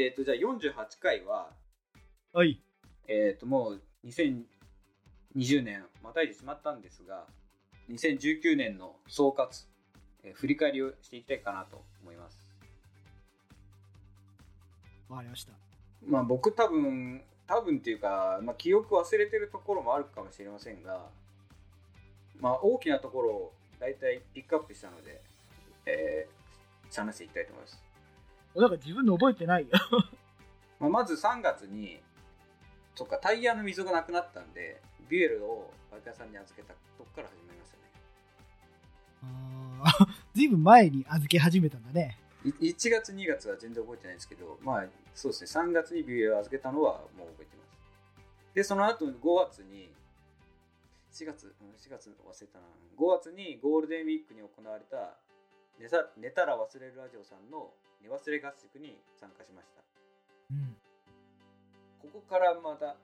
で、えっと、じゃあ48回は、はい。えっと、もう2020年またいでしまったんですが、2019年の総括、えー振り返りをしていきたいかなと思います。わかりました。まあ僕多分、多分っていうか、まあ、記憶忘れてるところもあるかもしれませんが、まあ大きなところを大体ピックアップしたので、えー、話していきたいと思います。なんか自分で覚えてないよ。まあ、まず3月に、そっか、タイヤの溝がなくなったんで、ビュエルをバイカーさんに預けたとこから始まりましたね。ああ、ずいぶん前に預け始めたんだね。い1月、2月は全然覚えてないんですけど、まあ、そうですね、3月にビュエルを預けたのはもう覚えてます。で、その後5月に、4月、うん4月忘れたな、5月にゴールデンウィークに行われた、寝た寝たら忘れるラジオさんの寝忘れ合宿に参加しました。うん。ここからまた、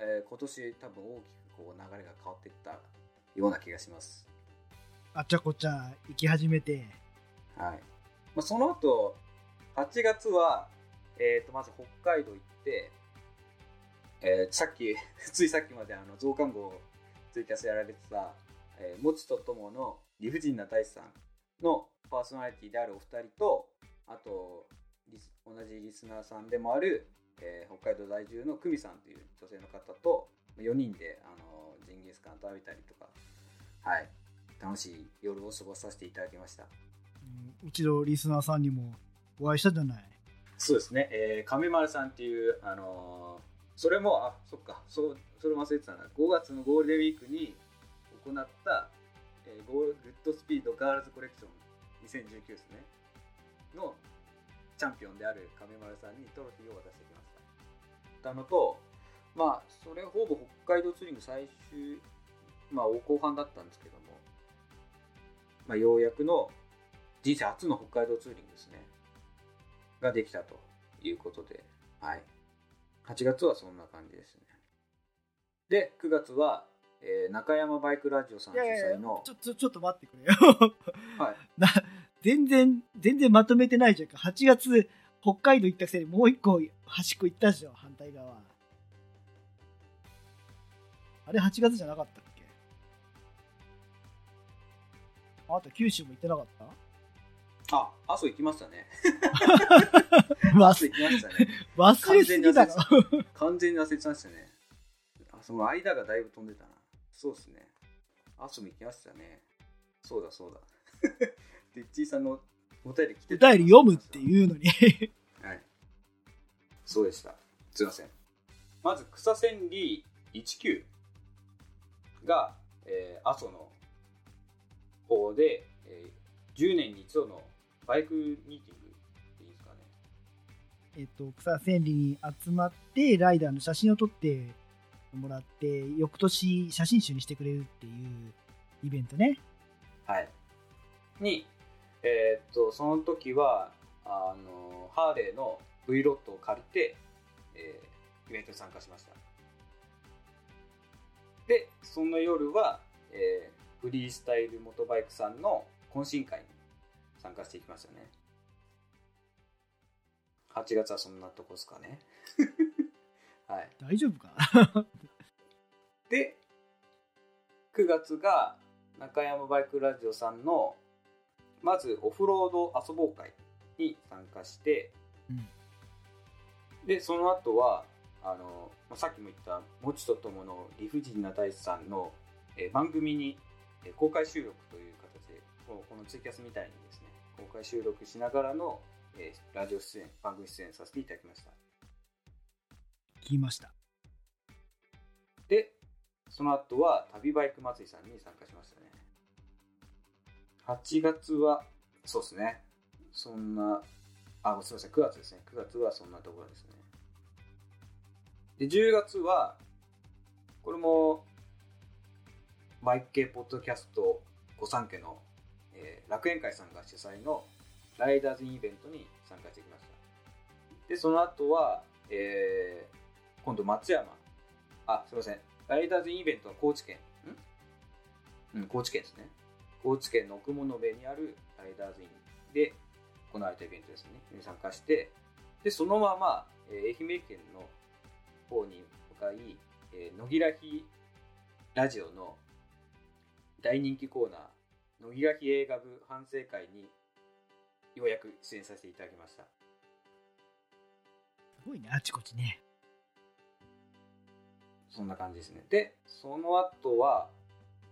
えー今年多分大きくこう流れが変わっていったような気がします。あっちゃこっちゃ行き始めて。はい。まあ、その後、8月は、えっ、と、まず北海道行って、えーさっき、ついさっきまであの増刊号ツイキャスやられてた、えー、もちとともの理不尽な大地さんのパーソナリティであるお二人と、あと、同じリスナーさんでもある、えー北海道在住の久美さんという女性の方と、4人で、あの、ジンギスカン食べたりとか、はい、楽しい夜を過ごさせていただきました。うん。うちのリスナーさんにもお会いしたじゃない。そうですね、えー、亀丸さんっていう、あのーそれも、あそっか。そう、それ忘れてたな、5月のゴールデンウィークに行った、えーゴールグッドスピードガールズコレクション2019ですね、のチャンピオンである亀丸さんにトロフィーを渡してきました。たのと、まあ、それほぼ北海道ツーリング最終、まあ、後半だったんですけども、まあ、ようやくの人生初の北海道ツーリングですね。ができたということで、はい。8月はそんな感じですね。で、9月は、えー中山バイクラジオさん主いやいやいや催の、ちょ、ちょ、ちょっと待ってくれよ。はい。な、全然、全然まとめてないじゃんか。8月、北海道行ったくせにもう一個端っこ行ったでしょ、反対側。あれ8月じゃなかったっけ？あなた九州も行ってなかった？あ、阿蘇行きましたね。阿蘇忘行きましたね。忘れすぎだろ。完全に忘れてましたね。あ、その間がだいぶ飛んでたな。そうですね。阿蘇も行きましたね。そうだそうだ。で、っちーさんのお便り来てお便り読むっていうのに。はい。そうでした。すいません。まず、草千里19が、えー、阿蘇の方で、えー、10年に一度のバイクミーティングでいいですかね。えっと、草千里に集まって、ライダーの写真を撮ってもらって、翌年写真集にしてくれるっていうイベントね。はい。に、えーっと、その時は、あの、ハーレーの V ロットを借りて、えーイベントに参加しました。で、その夜は、えーフリースタイルモトバイクさんの懇親会に参加していきましたね。8月はそんなとこですかね。はい。大丈夫か？な で、9月が中山バイクラジオさんの、まずオフロード遊ぼう会に参加して、うんで、その後は、あの、まあさっきも言った、もちとともの理不尽な大地さんの、えー番組に、えー公開収録という形で、このこのツイキャスみたいにですね、公開収録しながらの、えーラジオ出演、番組出演させていただきました。聞きました。で、その後は旅バイク祭りさんに参加しましたね。8月は、そうですね。そんな、あ、すみません、9月ですね。9月はそんなところですね。で、10月は、これも、バイク系ポッドキャスト御三家の、えー楽園会さんが主催のライダーズイベントに参加してきました。で、その後は、えー今度松山、あ、すみません。ライダーズイベントは高知県。ん？うん、高知県ですね。高知県の奥物部にあるライダーズインで行われたイベントですね。に参加して、で、そのまま、えー愛媛県の方に向かい、えー野木らひラジオの大人気コーナー、野木らひ映画部反省会にようやく出演させていただきました。すごいね、あちこちね。そんな感じですね。で、その後は、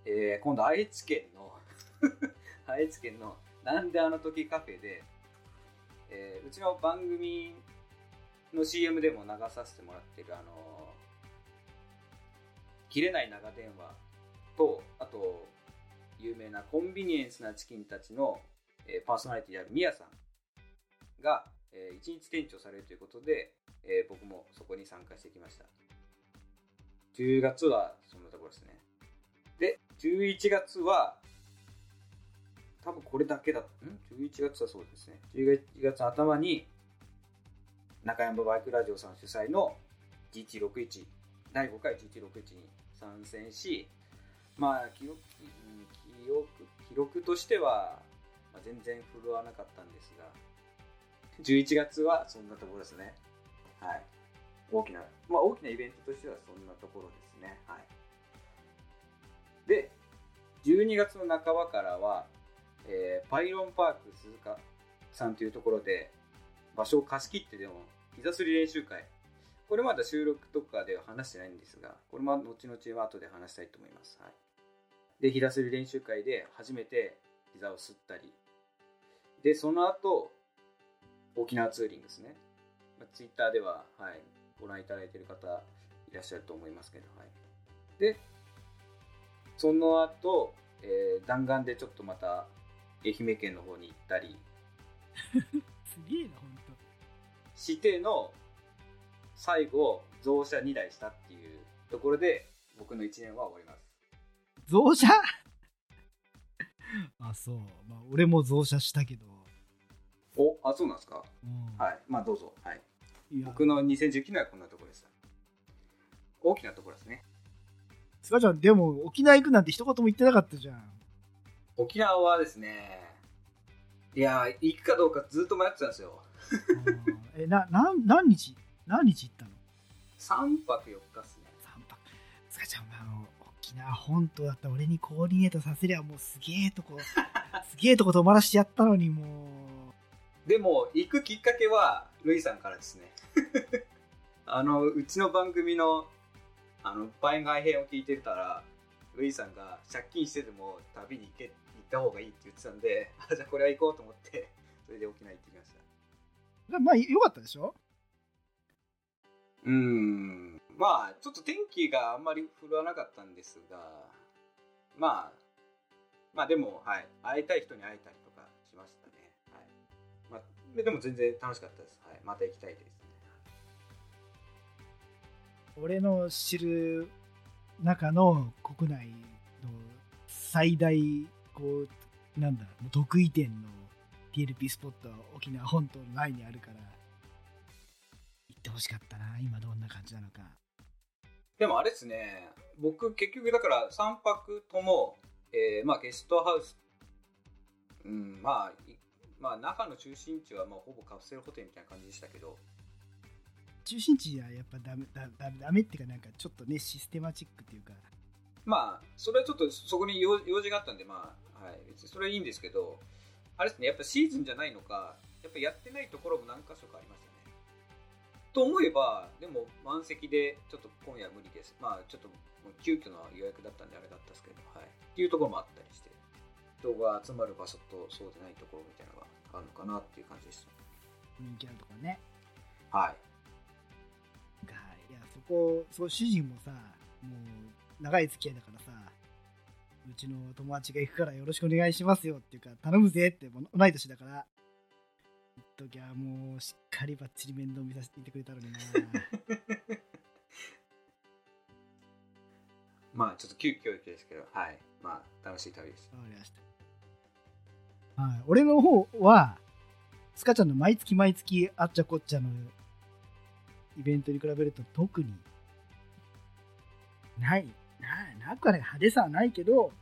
えー今度愛知県の愛知県のなんであの時カフェで、えーうちの番組の CM でも流させてもらってるあの切れない長電話とあと有名なコンビニエンスなチキンたちの、えーパーソナリティであるミヤさんが、えー一日店長されるということで、えー僕もそこに参加してきました。10月はそんなところですね。で11月は多分これだけだん。11月はそうですね。11月頭に中山バイクラジオさん主催の GT61 第5回 GT61 に参戦しまあ記録うん記録記録としては、まあ、全然振るわなかったんですが11月はそんなところですね。はい。大きなまあ大きなイベントとしてはそんなところですね。はい。で12月の半ばからは、えーパイロンパーク鈴鹿さんというところで場所を貸し切ってでも膝すり練習会。これまだ収録とかでは話してないんですがこれも後々は後で話したいと思います、はい、で膝すり練習会で初めて膝をすったり。でその後沖縄ツーリングですね、まあ、ツイッターでは、はい、ご覧いただいている方いらっしゃると思いますけど、はい、でその後、えー弾丸でちょっとまた愛媛県の方に行ったり。すげえな、ほんと。しての最後増車2台したっていうところで僕の1年は終わります。増車？あ、そう。まあ、俺も増車したけど。おあそうなんですか？うん。はい。まあどうぞ。はい。僕の2019年はこんなところです大きなところですね。スカちゃん、でも沖縄行くなんて一言も言ってなかったじゃん。沖縄はですねいやー行くかどうかずっと迷ってたんですよ。うんえ、な、なん何日？何日行ったの？3泊4日っすね ?3 泊。スカちゃん、あの、沖縄本島だったら俺にコーディネートさせりゃもうすげえとこ、すげえとこ泊まらしてやったのにもでも行くきっかけはルイさんからですね。あのうちの番組のあの番外編を聞いてたらルイさんが借金してでも旅に行け行った方がいいって言ってたんで あじゃあこれは行こうと思って それで沖縄行ってきました。う、まあ、よかったでしょ？うーん。まあちょっと天気があんまり振るわなかったんですがまあまあでもはい。会いたい人に会えたりとかしましたね。はい。まあででも全然楽しかったです。はい。また行きたいですね。俺の知る中の国内の最大こうなんだもう得意点の TLP スポットは沖縄本島の前にあるから行ってほしかったな今どんな感じなのか。でもあれですね、僕結局だから3泊とも、えーまあゲストハウス、うん、まあ、いまあ那覇の中心地はまあほぼカプセルホテルみたいな感じでしたけど、中心地はやっぱダメだだダメっていうかなんかちょっとねシステマチックっていうかまあそれはちょっとそこに用用事があったんで、まあ、はい、別にそれはいいんですけど、あれですね、やっぱシーズンじゃないのか、やっぱやってないところも何箇所かありましたね。と思えば、でも満席でちょっと今夜は無理です。まあちょっともう急遽の予約だったんであれだったんですけど、はい。っていうところもあったりして、人が集まる場所とそうでないところみたいなのがあるのかなっていう感じでした。人気あるところねはい。がいやそこそう主人もさもう長い付き合いだからさうちの友達が行くからよろしくお願いしますよっていうか頼むぜって同い年だから。言っときゃもうしっかりばっちり面倒見させていてくれたのにな。まあちょっと急遽ですけど、はい。まあ楽しい旅でした。わかりました。はい。俺の方はスカちゃんの毎月毎月あっちゃこっちゃのイベントに比べると特にないなくはない派手さはないけど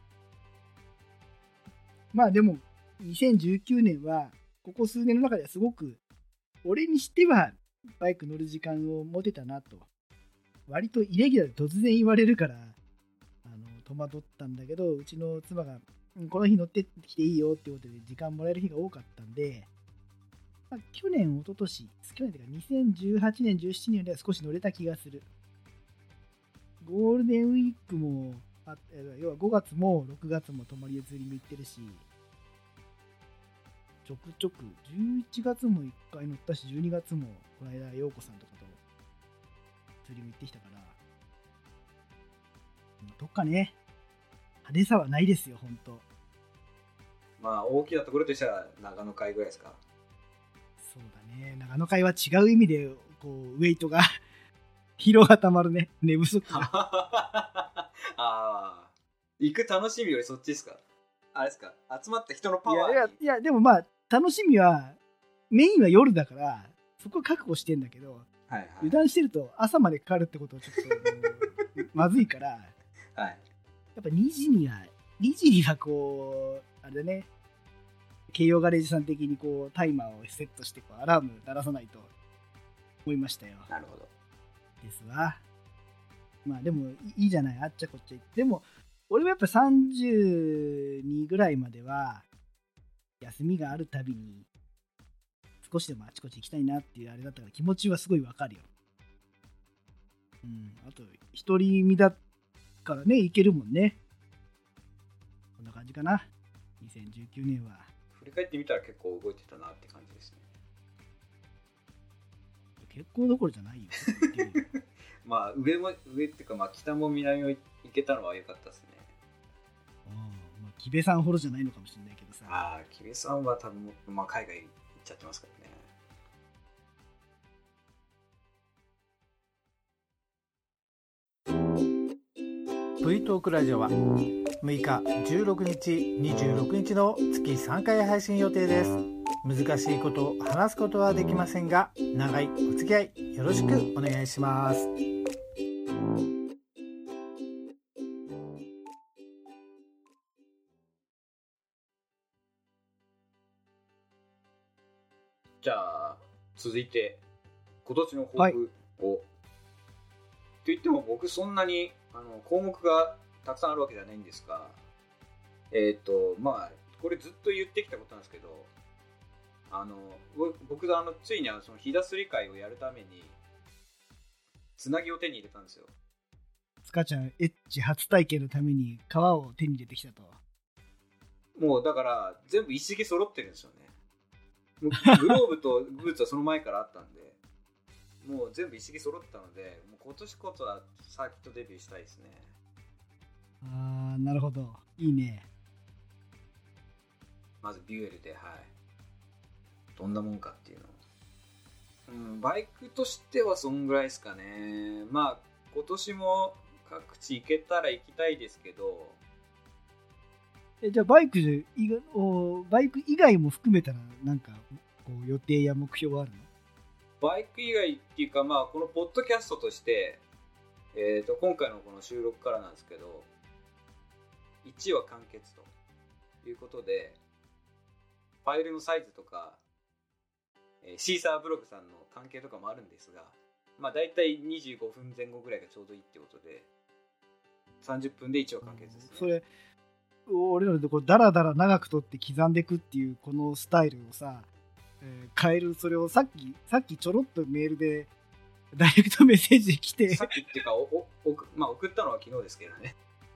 まあでも2019年はここ数年の中ではすごく俺にしてはバイク乗る時間を持てたなと。割とイレギュラーで突然言われるから、あの戸惑ったんだけど、うちの妻が、この日乗ってきていいよってことで時間もらえる日が多かったんで、まあ、去年、一昨年去年というか2018年、17年では少し乗れた気がする。ゴールデンウィークも、あえ要は5月も6月も泊まりでツーリング行ってるし、ちょくちょく、11月も1回乗ったし、12月もこの間、陽子さんとかとツーリング行ってきたから、どっかね、派手さはないですよ、ほんと。まあ大きなところとしては長野会ぐらいですか？そうだね、長野会は違う意味で、こう、ウェイトが疲労がたまるね、寝不足が。ああ行く楽しみよりそっちですか？あれですか？集まった人のパワーに。いやいや、いやでもまあ、楽しみは、メインは夜だから、そこ確保してんだけど、はいはい。油断してると朝までかかるってことはちょっと まずいから、やはい。っぱ2時には、2時にはこう、あれだね、京葉ガレージさん的にこう、タイマーをセットしてこう、アラーム鳴らさないと思いましたよ。なるほどですわ。まあでもいいじゃない、あっちゃこっちゃ行って。でも、俺もやっぱ32ぐらいまでは、休みがあるたびに、少しでもあちこち行きたいなっていうあれだったから気持ちはすごいわかるよ。うん、あと、一人身だからね、行けるもんね。こんな感じかな。2019年は。振り返ってみたら結構動いてたなって感じですね結構どころじゃないよ。まあ上も上っていうかまあ北も南も行けたのは良かったですねうんまあ、木部さんほどじゃないのかもしれないけどさ。ああ木部さんは多分まあ海外行っちゃってますからねプイトークラジオは6日16日26日の月3回配信予定です難しいことを話すことはできませんが長いお付き合いよろしくお願いします。じゃあ続いて今年のはい抱負を、と言っても僕そんなにあの項目がたくさんあるわけじゃないんですがえっ、とまあこれずっと言ってきたことなんですけどあのぼ僕があのついにあのそのひだすり会をやるためにつなぎを手に入れたんですよスカちゃん、エッチ初体験のために皮を手に入れてきたと。もうだから全部一式揃ってるんですよね グローブとブーツはその前からあったんでもう全部一式揃ったのでもう今年こそはサーキットデビューしたいですねあー、なるほど。いいね。まずビュエルではいどんなもんかっていうの。をうんバイクとしてはそんぐらいですかね。まあ今年も各地行けたら行きたいですけど。えじゃあ、バイク以外おバイク以外も含めたら、なんか、こう予定や目標はあるの？バイク以外っていうか、まあ、このポッドキャストとして、えー、と今回のこの収録からなんですけど1話完結ということでファイルのサイズとか、えーシーサーブログさんの関係とかもあるんですが、まあ、大体25分前後ぐらいがちょうどいいってことで30分で1話完結ですね。それ、俺らでこうダラダラ長くとって刻んでいくっていうこのスタイルをさ、えー変える、それをさっき、さっきちょろっとメールで、ダイレクトメッセージ来て。さ、っきっていうかおお送まあ、送ったのは昨日ですけどね。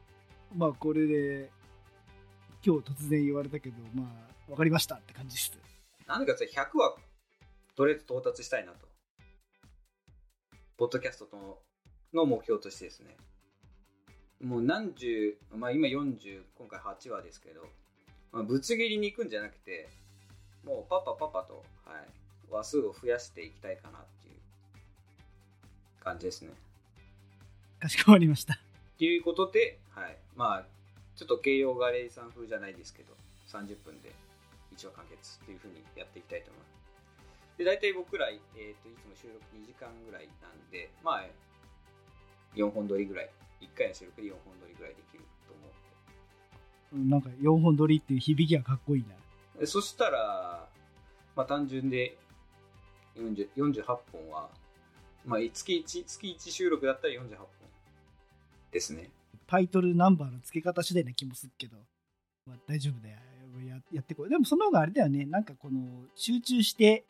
まあこれで、今日突然言われたけど、まあ、わかりましたって感じです。なんでかって言ったら100はとりあえず到達したいなと。ポッドキャストとの目標としてですね。もう何十、まあ今40、今回8話ですけど、まあ、ぶつ切りに行くんじゃなくて、もうパパパパと、はい、話数を増やしていきたいかなっていう感じですね。かしこまりました。っていうことで、はい、まあちょっと慶応ガレージさん風じゃないですけど30分で1話完結っていう風にやっていきたいと思いますで大体僕ら、えー、といつも収録2時間ぐらいなんでまあ4本撮りぐらい。1回の収録で4本撮りぐらいできると思うんなんか4本撮りっていう響きがかっこいいな。そしたらまあ単純で40 48本は、まあ、月 1, 月1収録だったら48本ですね。タイトルナンバーの付け方次第な気もするけど、まあ、大丈夫だよ。ややってこい。でもその方があれだよね。なんかこの集中して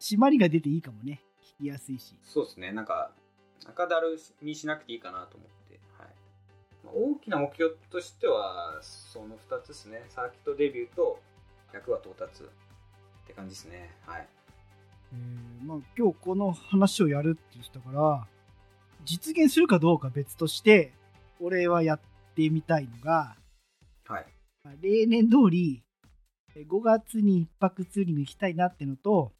締まりが出ていいかもね聞きやすいしそうですね。なんか、中だるにしなくていいかなと思って。はい。まあ、大きな目標としては、その2つですね。サーキットデビューと100話到達って感じですね。はい。えーまあ、今日この話をやるって言ってたから実現するかどうか別として俺はやってみたいのが、はい。まあ例年通りえー5月に一泊ツーリング行きたいなってのと、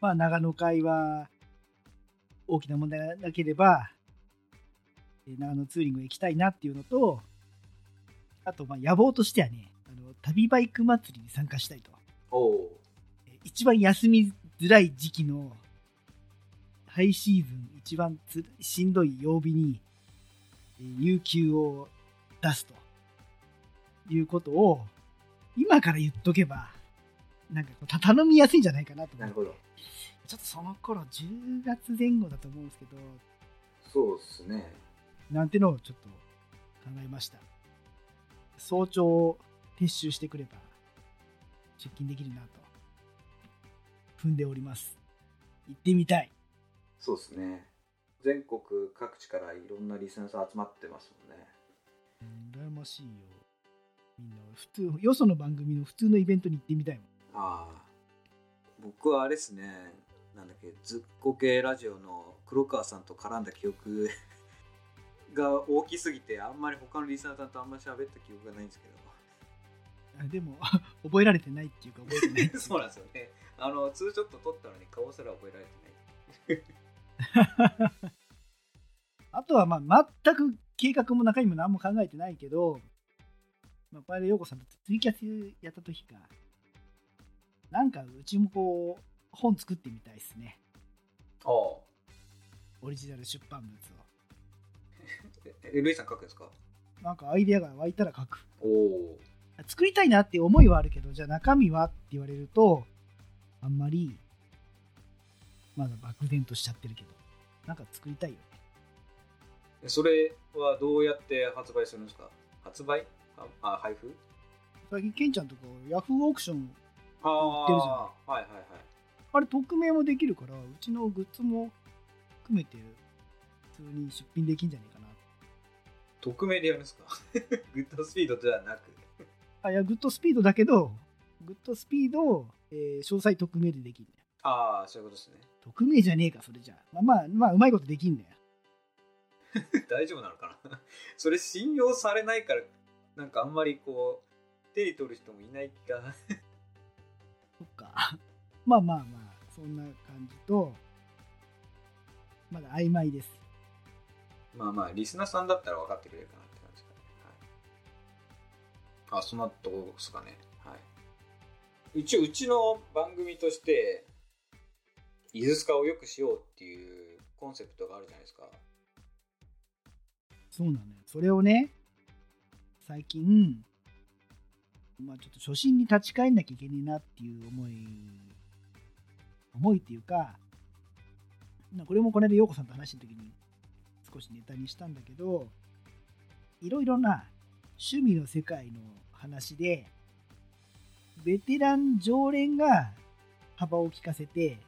まあ、長野会は大きな問題がなければえー長野ツーリング行きたいなっていうのとあとまあ野望としてはねあの旅バイク祭りに参加したいと。一番休みづらい時期のハイシーズン一番つしんどい曜日に、えー有給を出すということを今から言っとけばなんかこうた頼みやすいんじゃないかなとなるほど。ちょっとその頃10月前後だと思うんですけどそうですね。なんてのをちょっと考えました早朝撤収してくれば出勤できるなと踏んでおります行ってみたいそうですね。全国各地からいろんなリスナーさん集まってますもんね。うん羨ましいよみんな普通よその番組の普通のイベントに行ってみたいもんああ。僕はあれですね。なんだっけ、ずっこけラジオの黒川さんと絡んだ記憶 が大きすぎて、あんまり他のリスナーさんとあんまり喋った記憶がないんですけど。あでも 覚えられてないっていうか覚えてない そうなんですよね。あの、ツーショット撮ったのに顔すら覚えられてない。あとはまあ全く計画も中身も何も考えてないけど、まあ、これで陽子さんとツイキャスやった時かなんかうちもこう本作ってみたいですね。ああ。オリジナル出版物を。え、えルイさん書くんですか？なんかアイデアが湧いたら書く。おお。作りたいなって思いはあるけどじゃあ中身はって言われるとあんまりまだ漠然としちゃってるけど。なんか作りたいよね。それはどうやって発売するんですか？発売？あ、あ配布？最近ケンちゃんとこヤフーオークションあ売ってるじゃんはいはいはい。あれ匿名もできるからうちのグッズも含めて普通に出品できんじゃないかな匿名でやるんですか？グッドスピードではなく。あいやグッドスピードだけどグッドスピード、えー詳細匿名でできんだよああ、そういうことですね。匿名じゃねえかそれじゃあまあまあまあうまいことできんだよ 大丈夫なのかな？それ信用されないから、なんかあんまりこう、手に取る人もいない気が。まあまあまあ、そんな感じと、まだ曖昧です。まあまあ、リスナーさんだったら分かってくれるかなって感じですかね。はい、あ、そんなとこですかね。はい。一応、うちの番組として、イズスカをよくしようっていうコンセプトがあるじゃないですか。そうなのよ。それをね、最近、まあちょっと初心に立ち返んなきゃいけねえなっていう思い、思いっていうか、まこれもこの間、陽子さんと話した時に少しネタにしたんだけど、いろいろな趣味の世界の話で、ベテラン常連が幅を利かせて、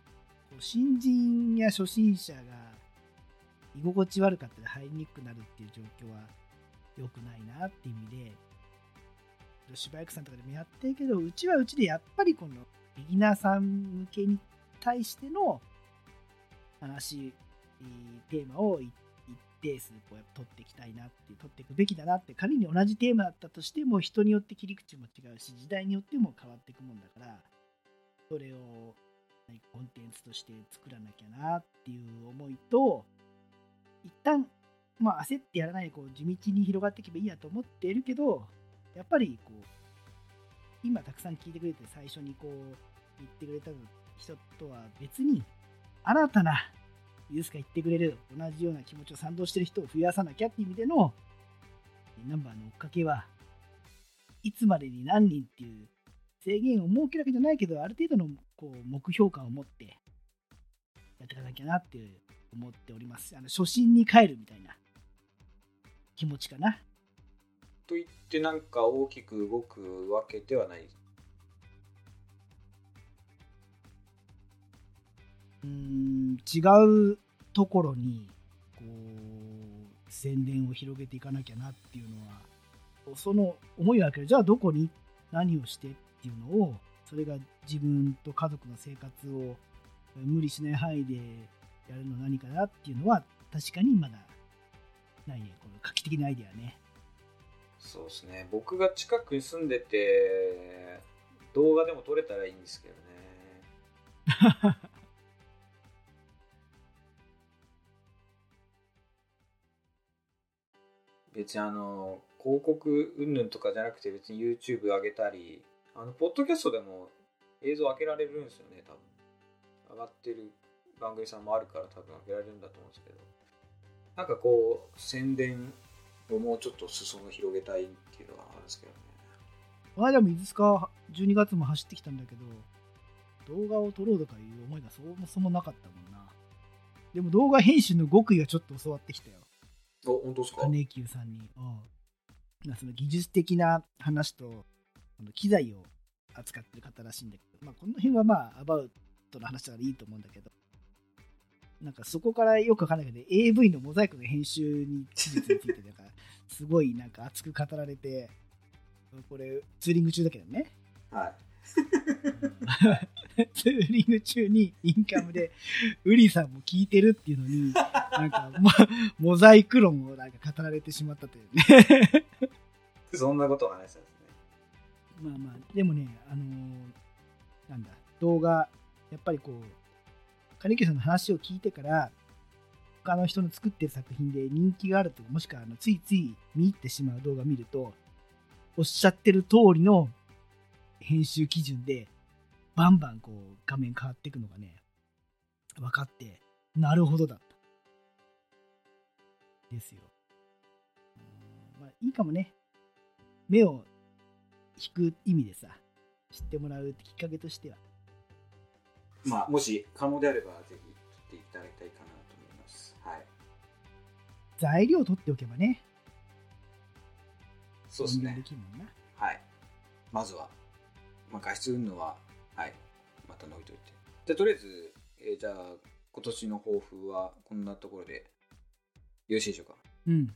新人や初心者が居心地悪かったり入りにくくなるっていう状況は良くないなっていう意味で、女子バイクさんとかでもやってるけど、うちはうちでやっぱりこのビギナーさん向けに対しての話、テーマを一定数こうやっぱ取っていきたいなって、取っていくべきだなって、仮に同じテーマだったとしても人によって切り口も違うし、時代によっても変わっていくもんだから、それをコンテンツとして作らなきゃなっていう思いと、一旦、まあ、焦ってやらないでこう地道に広がっていけばいいやと思っているけど、やっぱりこう、今たくさん聞いてくれて最初にこう言ってくれた人とは別に、新たなユースが言ってくれる同じような気持ちを賛同してる人を増やさなきゃっていう意味でのナンバーの追っかけはいつまでに何人っていう制限を設けるわけじゃないけど、ある程度のこう目標感を持ってやっていかなきゃなって思っております。あの初心に帰るみたいな気持ちかな。と言ってなんか大きく動くわけではない。うん、違うところにこう宣伝を広げていかなきゃなっていうのは、その思いはあるけど、じゃあどこに何をしてっていうのを、それが自分と家族の生活を無理しない範囲でやるの何かなっていうのは、確かにまだないね、この画期的なアイデアね。そうですね。僕が近くに住んでて、動画でも撮れたらいいんですけどね。別にあの、広告云々とかじゃなくて別に YouTube 上げたり、あの、ポッドキャストでも映像開けられるんですよね、多分。上がってる番組さんもあるから多分開けられるんだと思うんですけど。なんかこう、宣伝をもうちょっと裾野広げたいっていうのはあるんですけどね。この間もいつか？12月も走ってきたんだけど、動画を撮ろうとかいう思いがそもそもなかったもんな。でも動画編集の極意はちょっと教わってきたよ。お、本当ですか？金久さんに。うん。まあその技術的な話と、この機材を扱ってる方らしいんだけど、まあこの辺はまあアバウトの話だからいいと思うんだけど、なんかそこからよくわかんないけど、AV のモザイクの編集に技術について、なんかすごいなんか熱く語られて、これツーリング中だけどね。はい。ツーリング中にインカムでウリさんも聞いてるっていうのに、なんかモモザイク論をなんか語られてしまったというね。そんなことを話したんですね。まあまあ、でもね、あのーなんだ、動画、やっぱりこう、金木さんの話を聞いてから、他の人の作ってる作品で人気があるとか、もしくはあのついつい見入ってしまう動画を見ると、おっしゃってる通りの編集基準で、バンバンこう画面変わっていくのがね、分かって、なるほどだった。ですよ。まあいいかもね。目を引く意味でさ、知ってもらうきっかけとしては。まあ、もし可能であれば、ぜひ撮っていただきたいかな。材料を取っておけばね、そうですね宣伝で。きるもんな。はい。まずは、まあ、画質云々は、はい。また置いといて。じゃあ、とりあえず、えーじゃあ、今年の抱負はこんなところでよろしいでしょうか？うん。